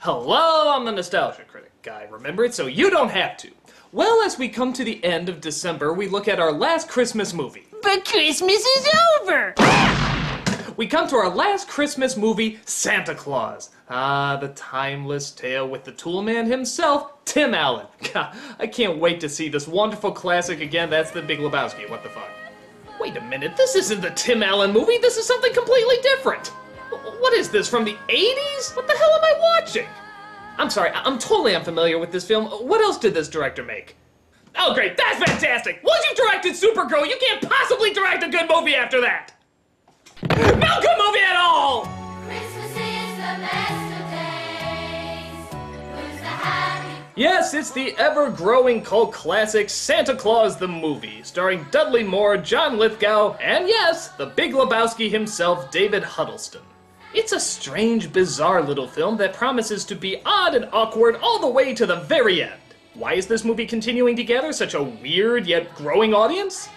Hello, I'm the Nostalgia Critic guy. Remember it so you don't have to. Well, as we come to the end of December, we look at our last Christmas movie. But Christmas is over! We come to our last Christmas movie, Santa Claus. Ah, the timeless tale with the tool man himself, Tim Allen. God, I can't wait to see this wonderful classic again. That's the Big Lebowski. What the fuck? Wait a minute, this isn't the Tim Allen movie. This is something completely different. What is this, from the 80s? What the hell am I watching? I'm sorry, I- I'm totally unfamiliar with this film. What else did this director make? Oh, great, that's fantastic! Once you've directed Supergirl, you can't possibly direct a good movie after that! No good movie at all! Christmas is the best of days. Who's the happy? Yes, it's the ever growing cult classic Santa Claus the Movie, starring Dudley Moore, John Lithgow, and yes, the Big Lebowski himself, David Huddleston. It's a strange, bizarre little film that promises to be odd and awkward all the way to the very end. Why is this movie continuing to gather such a weird yet growing audience?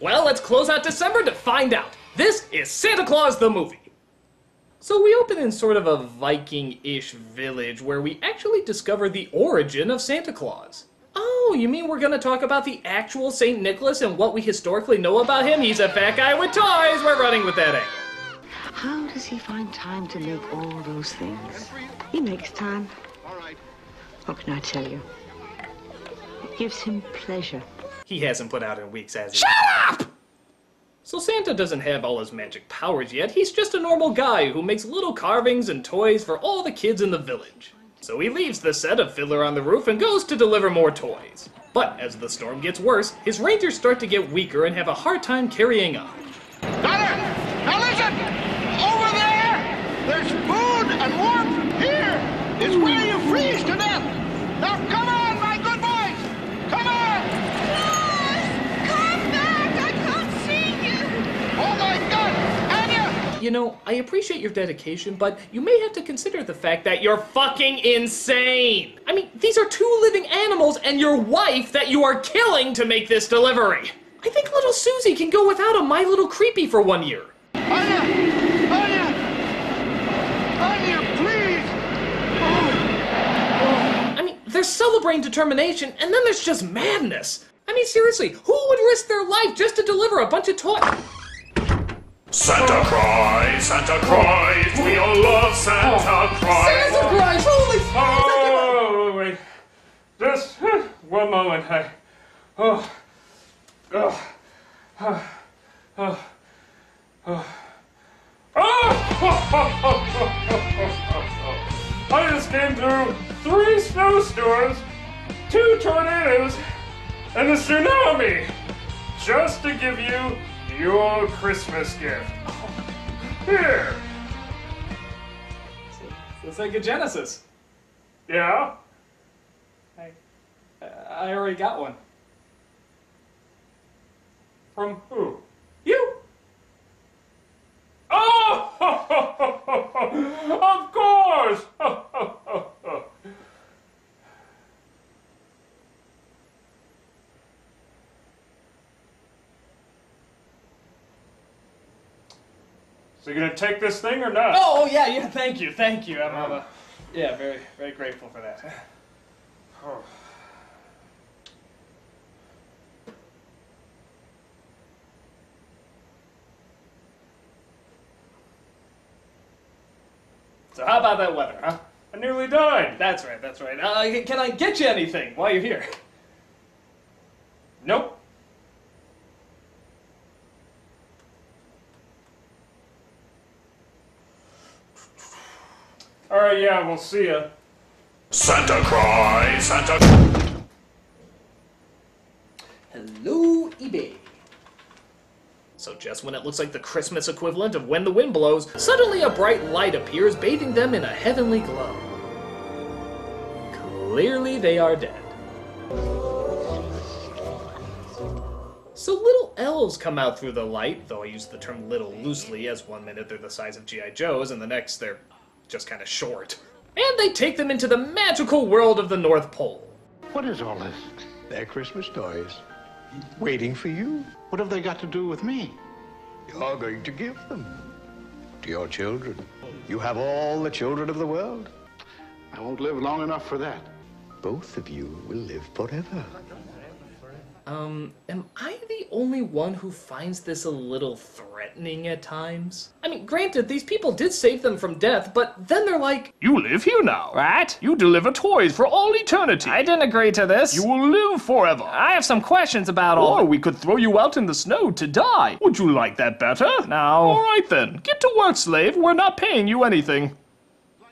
Well, let's close out December to find out. This is Santa Claus the Movie. So we open in sort of a Viking-ish village where we actually discover the origin of Santa Claus. Oh, you mean we're gonna talk about the actual St. Nicholas and what we historically know about him? He's a fat guy with toys! We're running with that angle. How does he find time to make all those things? He makes time. All right. What can I tell you? It gives him pleasure. He hasn't put out in weeks, has he? Shut up! So Santa doesn't have all his magic powers yet. He's just a normal guy who makes little carvings and toys for all the kids in the village. So he leaves the set of Fiddler on the Roof and goes to deliver more toys. But as the storm gets worse, his rangers start to get weaker and have a hard time carrying on. Dollar! Now listen! Over there! There's food and warmth here! It's where you freeze to death! Now come on, my good boys! Come on! Come back! I can't see you! Oh my God! Anya! You know, I appreciate your dedication, but you may have to consider the fact that you're fucking insane! I mean, these are two living animals and your wife that you are killing to make this delivery! I think little Susie can go without a My Little Creepy for one year. Anya! Anya! Anya, please! I mean, there's celebrating determination, and then there's just madness. I mean, seriously, who would risk their life just to deliver a bunch of toys? Santa Christ, Santa Christ, we all love Santa oh, Christ. Santa Christ! Holy f- Oh, wait. Just one moment. I, oh, oh, oh, oh, oh. Oh! I just came through three snowstorms, two tornadoes, and a tsunami just to give you your Christmas gift. Here. It's like a Genesis. Yeah? I, I already got one. From who? You! Oh! of course! So you gonna take this thing or not? Oh, yeah, yeah, thank you, thank you. I'm, I'm uh, yeah, very, very grateful for that. Oh. So how about that weather, huh? I nearly died. That's right, that's right. Uh, can I get you anything while you're here? Nope. All right, yeah, we'll see ya. Santa Christ, Santa. Hello, eBay. So just when it looks like the Christmas equivalent of When the Wind Blows, suddenly a bright light appears, bathing them in a heavenly glow. Clearly they are dead. So little elves come out through the light, though I use the term little loosely, as one minute they're the size of G.I. Joes, and the next they're just kind of short. And they take them into the magical world of the North Pole. What is all this? They're Christmas toys. Waiting for you. What have they got to do with me? You're going to give them to your children. You have all the children of the world. I won't live long enough for that. Both of you will live forever. Um, am I the only one who finds this a little threatening at times? I mean, granted, these people did save them from death, but then they're like, You live here now. What? You deliver toys for all eternity. I didn't agree to this. You will live forever. I have some questions about all. Or we could throw you out in the snow to die. Would you like that better? No. All right then. Get to work, slave. We're not paying you anything.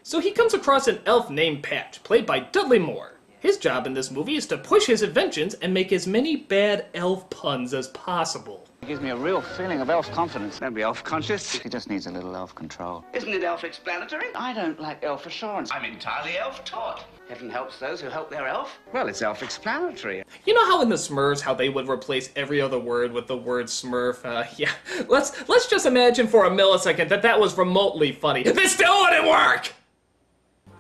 So he comes across an elf named Patch, played by Dudley Moore. His job in this movie is to push his inventions and make as many bad elf puns as possible. It gives me a real feeling of elf confidence. Don't be elf conscious. He just needs a little elf control. Isn't it elf-explanatory? I don't like elf assurance. I'm entirely elf-taught. Heaven helps those who help their elf. Well, it's elf-explanatory. You know how in the Smurfs, how they would replace every other word with the word Smurf? Uh, yeah, let's let's just imagine for a millisecond that that was remotely funny. This still wouldn't work.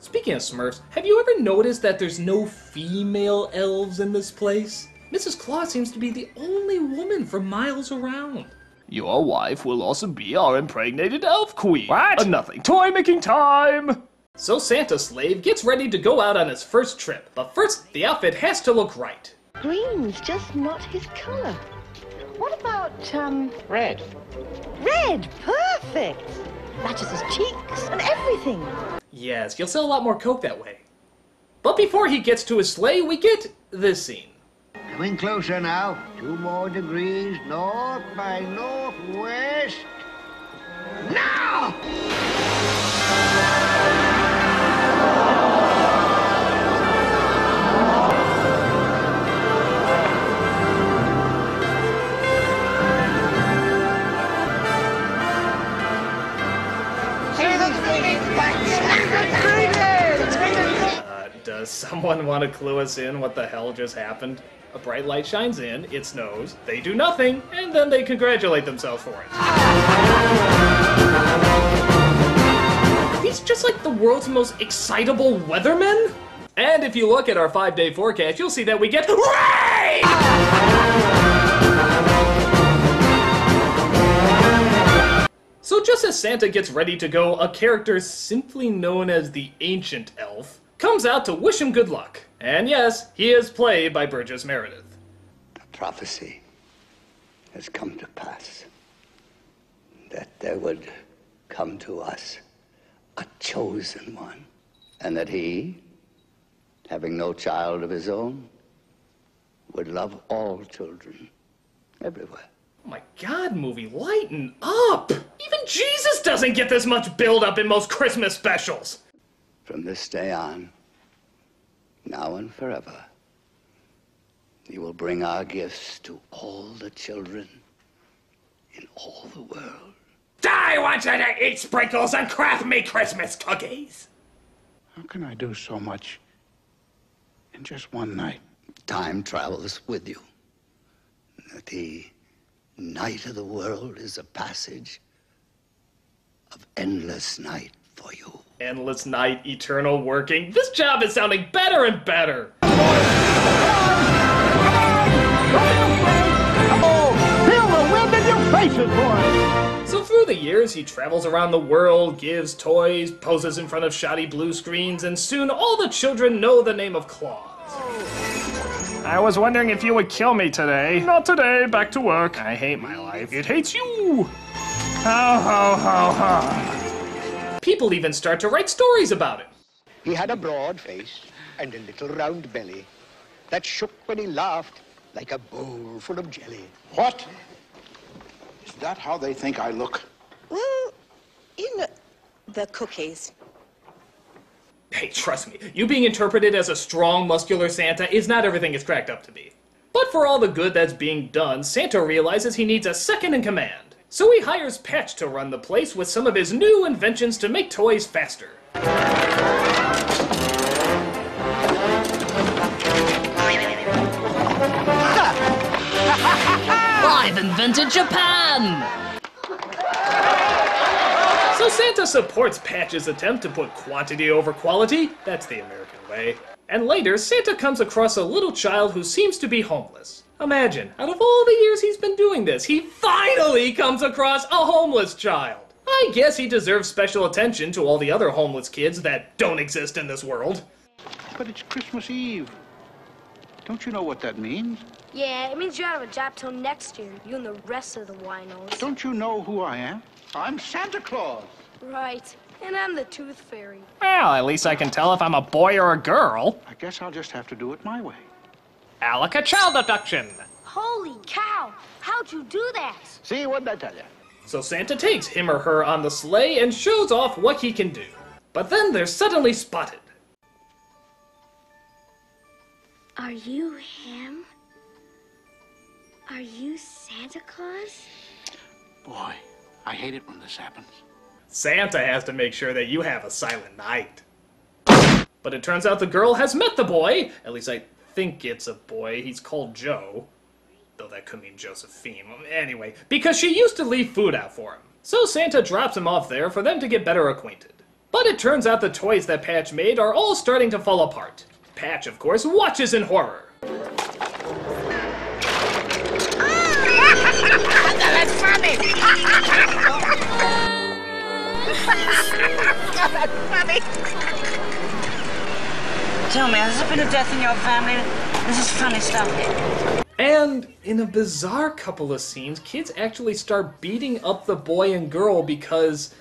Speaking of Smurfs, have you ever noticed that there's no female elves in this place? Mrs. Claus seems to be the only woman for miles around. Your wife will also be our impregnated elf queen. What? Uh, nothing. Toy making time. So Santa Slave gets ready to go out on his first trip, but first the outfit has to look right. Green's just not his color. What about, um, Red. red? Perfect! Matches his cheeks and everything. Yes, you'll sell a lot more coke that way. But before he gets to his sleigh, we get this scene. Coming closer now. Two more degrees north by northwest. Now! Want to clue us in what the hell just happened? A bright light shines in, it snows, they do nothing, and then they congratulate themselves for it. He's just like the world's most excitable weatherman? And if you look at our five day forecast, you'll see that we get rain! So just as Santa gets ready to go, a character simply known as the Ancient Elf comes out to wish him good luck. And yes, he is played by Burgess Meredith. The prophecy has come to pass that there would come to us a chosen one, and that he, having no child of his own, would love all children everywhere. Oh my god, movie, lighten up! Even Jesus doesn't get this much build up in most Christmas specials! From this day on, now and forever, you will bring our gifts to all the children in all the world. I want you to eat sprinkles and craft me Christmas cookies! How can I do so much in just one night? Time travels with you. The night of the world is a passage of endless night for you. Endless night, eternal working. This job is sounding better and better! Feel the wind in your faces, boys! So through the years, he travels around the world, gives toys, poses in front of shoddy blue screens, and soon all the children know the name of Claus. I was wondering if you would kill me today. Not today. Back to work. I hate my life. It hates you. Ho ho ho ho. People even start to write stories about it. He had a broad face and a little round belly that shook when he laughed like a bowl full of jelly. What? Is that how they think I look? Well, you know, the cookies. Hey, trust me, you being interpreted as a strong, muscular Santa is not everything it's cracked up to be. But for all the good that's being done, Santa realizes he needs a second in command. So he hires Patch to run the place with some of his new inventions to make toys faster. I've invented Japan! So Santa supports Patch's attempt to put quantity over quality. That's the American way. And later, Santa comes across a little child who seems to be homeless. Imagine, out of all the years he's been doing this, he finally comes across a homeless child. I guess he deserves special attention to all the other homeless kids that don't exist in this world. But it's Christmas Eve. Don't you know what that means? Yeah, it means you're out of a job till next year. You and the rest of the winos. Don't you know who I am? I'm Santa Claus. Right. And I'm the tooth fairy. Well, at least I can tell if I'm a boy or a girl. I guess I'll just have to do it my way. Alaka child abduction. Holy cow! How'd you do that? See, what did I tell you? So Santa takes him or her on the sleigh and shows off what he can do. But then they're suddenly spotted. Are you him? Are you Santa Claus? Boy, I hate it when this happens. Santa has to make sure that you have a silent night. But it turns out the girl has met the boy. At least I think it's a boy. He's called Joe. Though that could mean Josephine. Anyway, because she used to leave food out for him. So Santa drops him off there for them to get better acquainted. But it turns out the toys that Patch made are all starting to fall apart. Patch, of course, watches in horror. Ah! That's funny. That's funny. Tell me, has there been a death in your family? This is funny stuff. And in a bizarre couple of scenes, kids actually start beating up the boy and girl because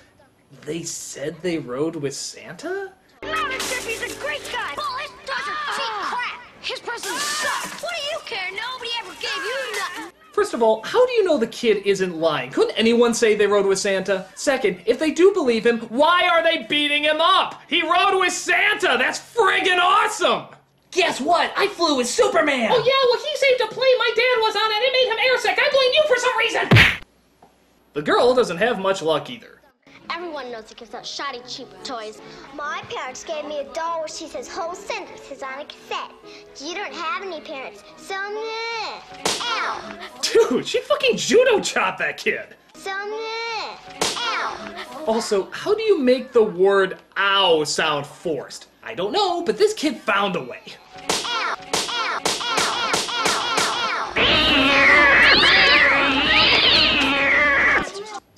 they said they rode with Santa? Louder, Chippy's a great guy! Well, his doesn't cheap crap! His presents suck! What do you care? Nobody ever gave you nothing! First of all, how do you know the kid isn't lying? Couldn't anyone say they rode with Santa? Second, if they do believe him, why are they beating him up? He rode with Santa! That's friggin' awesome! Guess what? I flew with Superman! Oh yeah, well he saved a plane my dad was on and it made him airsick. I blame you for some reason! The girl doesn't have much luck either. Everyone knows he gives out shoddy, cheap toys. My parents gave me a doll where she says whole sentences on a cassette. You don't have any parents, so meh. Ow! Dude, she fucking judo chopped that kid! So meh. Ow! Also, how do you make the word ow sound forced? I don't know, but this kid found a way.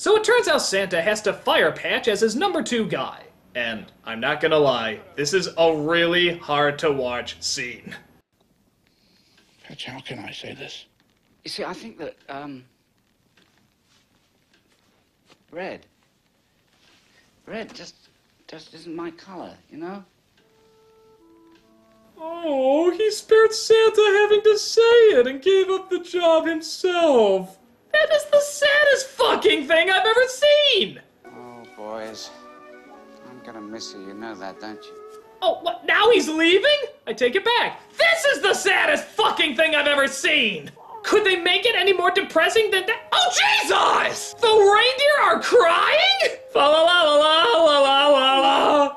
So it turns out Santa has to fire Patch as his number two guy. And I'm not gonna lie, this is a really hard to watch scene. Patch, how can I say this? You see, I think that, um. Red. Red just. just isn't my color, you know? Oh, he spared Santa having to say it and gave up the job himself. That is the saddest fucking thing I've ever seen! Oh, boys. I'm gonna miss you. You know that, don't you? Oh, what? Now he's leaving? I take it back. This is the saddest fucking thing I've ever seen! Could they make it any more depressing than that? Oh, Jesus! The reindeer are crying? Fa la la la la la la la.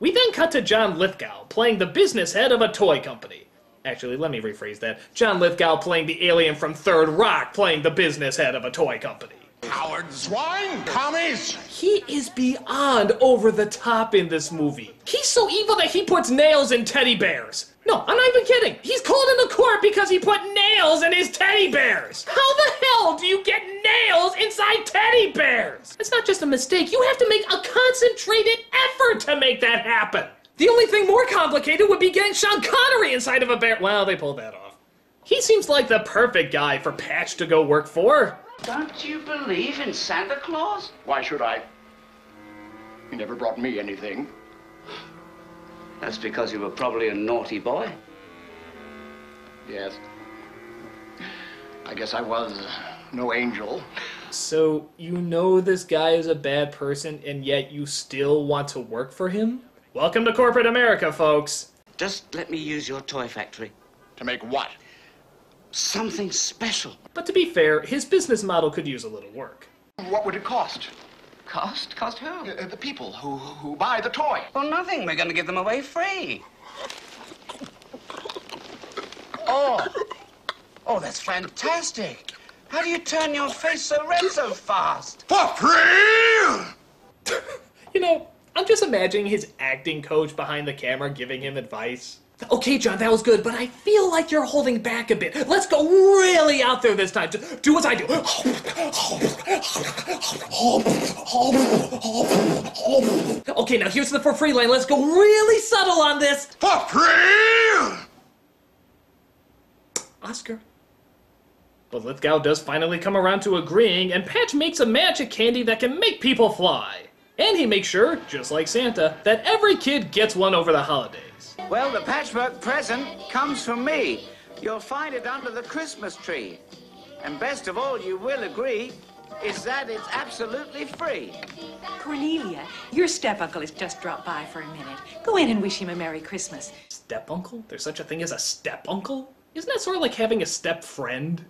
We then cut to John Lithgow playing the business head of a toy company. Actually, let me rephrase that. John Lithgow playing the alien from Third Rock playing the business head of a toy company. Howard swine, commies! He is beyond over the top in this movie. He's so evil that he puts nails in teddy bears. No, I'm not even kidding. He's called into court because he put nails in his teddy bears. How the hell do you get nails inside teddy bears? It's not just a mistake. You have to make a concentrated effort to make that happen. The only thing more complicated would be getting Sean Connery inside of a bear. Well, they pulled that off. He seems like the perfect guy for Patch to go work for. Don't you believe in Santa Claus? Why should I? He never brought me anything. That's because you were probably a naughty boy. Yes. I guess I was no angel. So, you know this guy is a bad person, and yet you still want to work for him? Welcome to corporate America, folks. Just let me use your toy factory. To make what? Something special. But to be fair, his business model could use a little work. What would it cost? Cost? Cost who? Uh, the people who, who buy the toy. Well, nothing. We're going to give them away free. Oh! Oh, that's fantastic! How do you turn your face so red so fast? For free! You know, I'm just imagining his acting coach behind the camera giving him advice. Okay, John, that was good, but I feel like you're holding back a bit. Let's go really out there this time. Just do as I do. Okay, now here's the for free line. Let's go really subtle on this. For free! Oscar. But Lithgow does finally come around to agreeing, and Patch makes a magic candy that can make people fly. And he makes sure, just like Santa, that every kid gets one over the holidays. Well, the patchwork present comes from me. You'll find it under the Christmas tree. And best of all, you will agree, is that it's absolutely free. Cornelia, your step-uncle has just dropped by for a minute. Go in and wish him a Merry Christmas. Step uncle? There's such a thing as a step uncle? Isn't that sort of like having a step friend?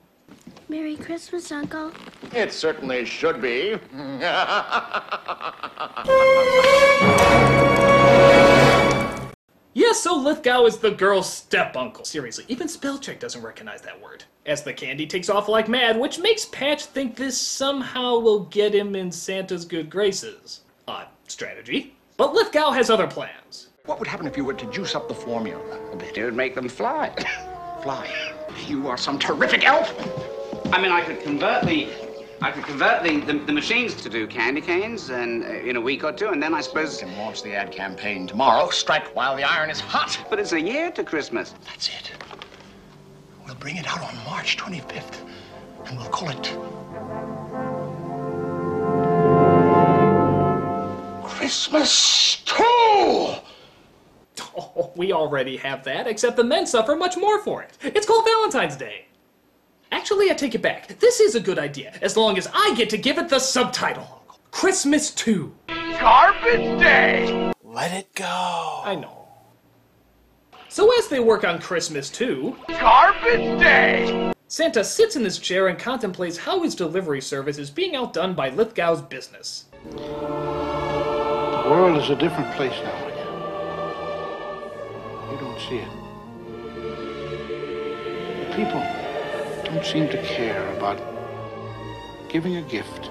Merry Christmas, Uncle. It certainly should be. Yes, so Lithgow is the girl's step uncle. Seriously, even Spellcheck doesn't recognize that word. As the candy takes off like mad, which makes Patch think this somehow will get him in Santa's good graces. Odd strategy. But Lithgow has other plans. What would happen if you were to juice up the formula a bit? It would make them fly. Fly. You are some terrific elf. I mean, I could convert the, I could convert the, the, the machines to do candy canes, and uh, in a week or two, and then I suppose. can launch the ad campaign tomorrow. Strike while the iron is hot. But it's a year to Christmas. That's it. We'll bring it out on March 25th, and we'll call it Christmas 2! Oh, we already have that, except the men suffer much more for it. It's called Valentine's Day. Actually, I take it back. This is a good idea, as long as I get to give it the subtitle Christmas 2. Garbage Day! Let it go. I know. So, as they work on Christmas 2, Garbage Day! Santa sits in his chair and contemplates how his delivery service is being outdone by Lithgow's business. The world is a different place now. You don't see it. The people don't seem to care about giving a gift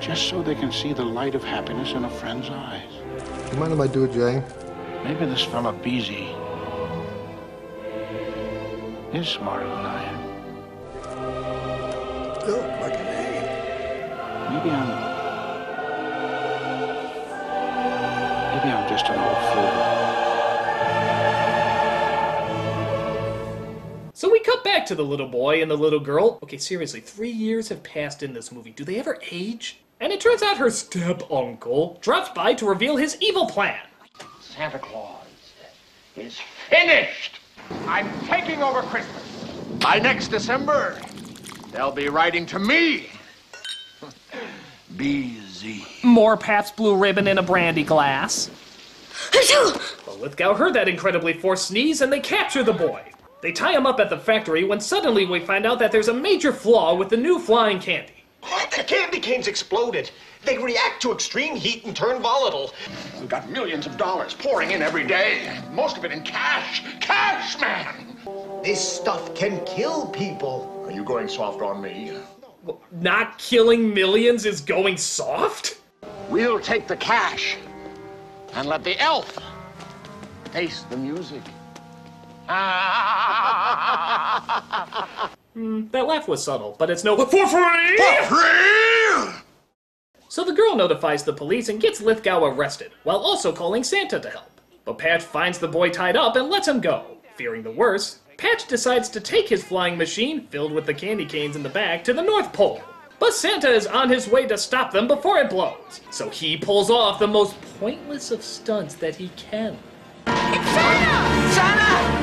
just so they can see the light of happiness in a friend's eyes. You mind if I do it, Jay? Maybe this fella BZ is smarter than I am. Back to the little boy and the little girl. Okay, seriously, three years have passed in this movie. Do they ever age? And it turns out her step uncle drops by to reveal his evil plan. Santa Claus is finished! I'm taking over Christmas. By next December, they'll be writing to me. BZ. More Pabst Blue Ribbon in a brandy glass. But Lithgow heard that incredibly forced sneeze and they capture the boy. They tie him up at the factory when suddenly we find out that there's a major flaw with the new flying candy. What? The candy canes exploded. They react to extreme heat and turn volatile. We've got millions of dollars pouring in every day. Most of it in cash. Cash, man! This stuff can kill people. Are you going soft on me? Not killing millions is going soft? We'll take the cash and let the elf taste the music. Hmm, that laugh was subtle, but it's no for free. For free! So the girl notifies the police and gets Lithgow arrested, while also calling Santa to help. But Patch finds the boy tied up and lets him go. Fearing the worst, Patch decides to take his flying machine, filled with the candy canes in the back, to the North Pole. But Santa is on his way to stop them before it blows, so he pulls off the most pointless of stunts that he can. What was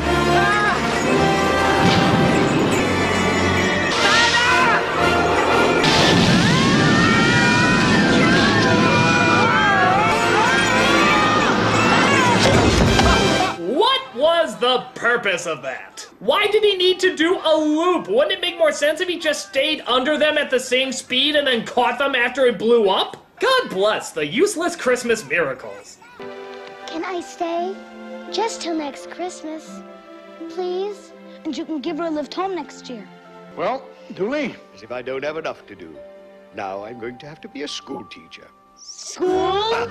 the purpose of that? Why did he need to do a loop? Wouldn't it make more sense if he just stayed under them at the same speed and then caught them after it blew up? God bless the useless Christmas miracles. Can I stay? Just till next Christmas. Please? And you can give her a lift home next year. Well, Dooley, As if I don't have enough to do. Now I'm going to have to be a school teacher. School? Oh,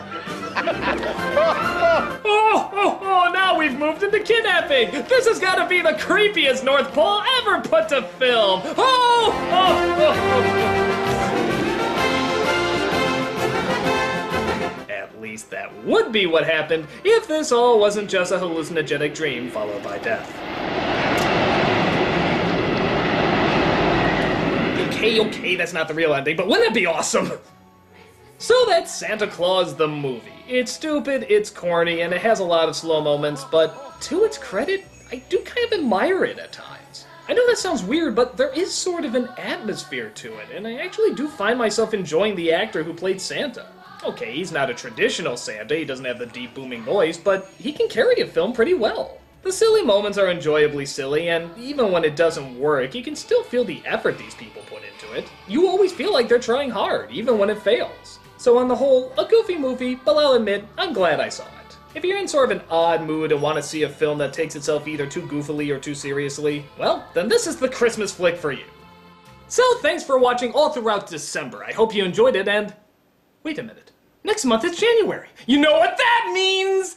oh, oh, oh, now we've moved into kidnapping. This has got to be the creepiest North Pole ever put to film. Oh! oh, oh, oh. At least that would be what happened if this all wasn't just a hallucinogenic dream followed by death. Okay, okay, that's not the real ending, but wouldn't it be awesome? So that's Santa Claus the movie. It's stupid, it's corny, and it has a lot of slow moments, but to its credit, I do kind of admire it at times. I know that sounds weird, but there is sort of an atmosphere to it, and I actually do find myself enjoying the actor who played Santa. Okay, he's not a traditional Santa, he doesn't have the deep booming voice, but he can carry a film pretty well. The silly moments are enjoyably silly, and even when it doesn't work, you can still feel the effort these people put into it. You always feel like they're trying hard, even when it fails. So on the whole, a goofy movie, but I'll admit, I'm glad I saw it. If you're in sort of an odd mood and want to see a film that takes itself either too goofily or too seriously, well, then this is the Christmas flick for you. So thanks for watching all throughout December. I hope you enjoyed it and... Wait a minute. Next month is January. You know what that means?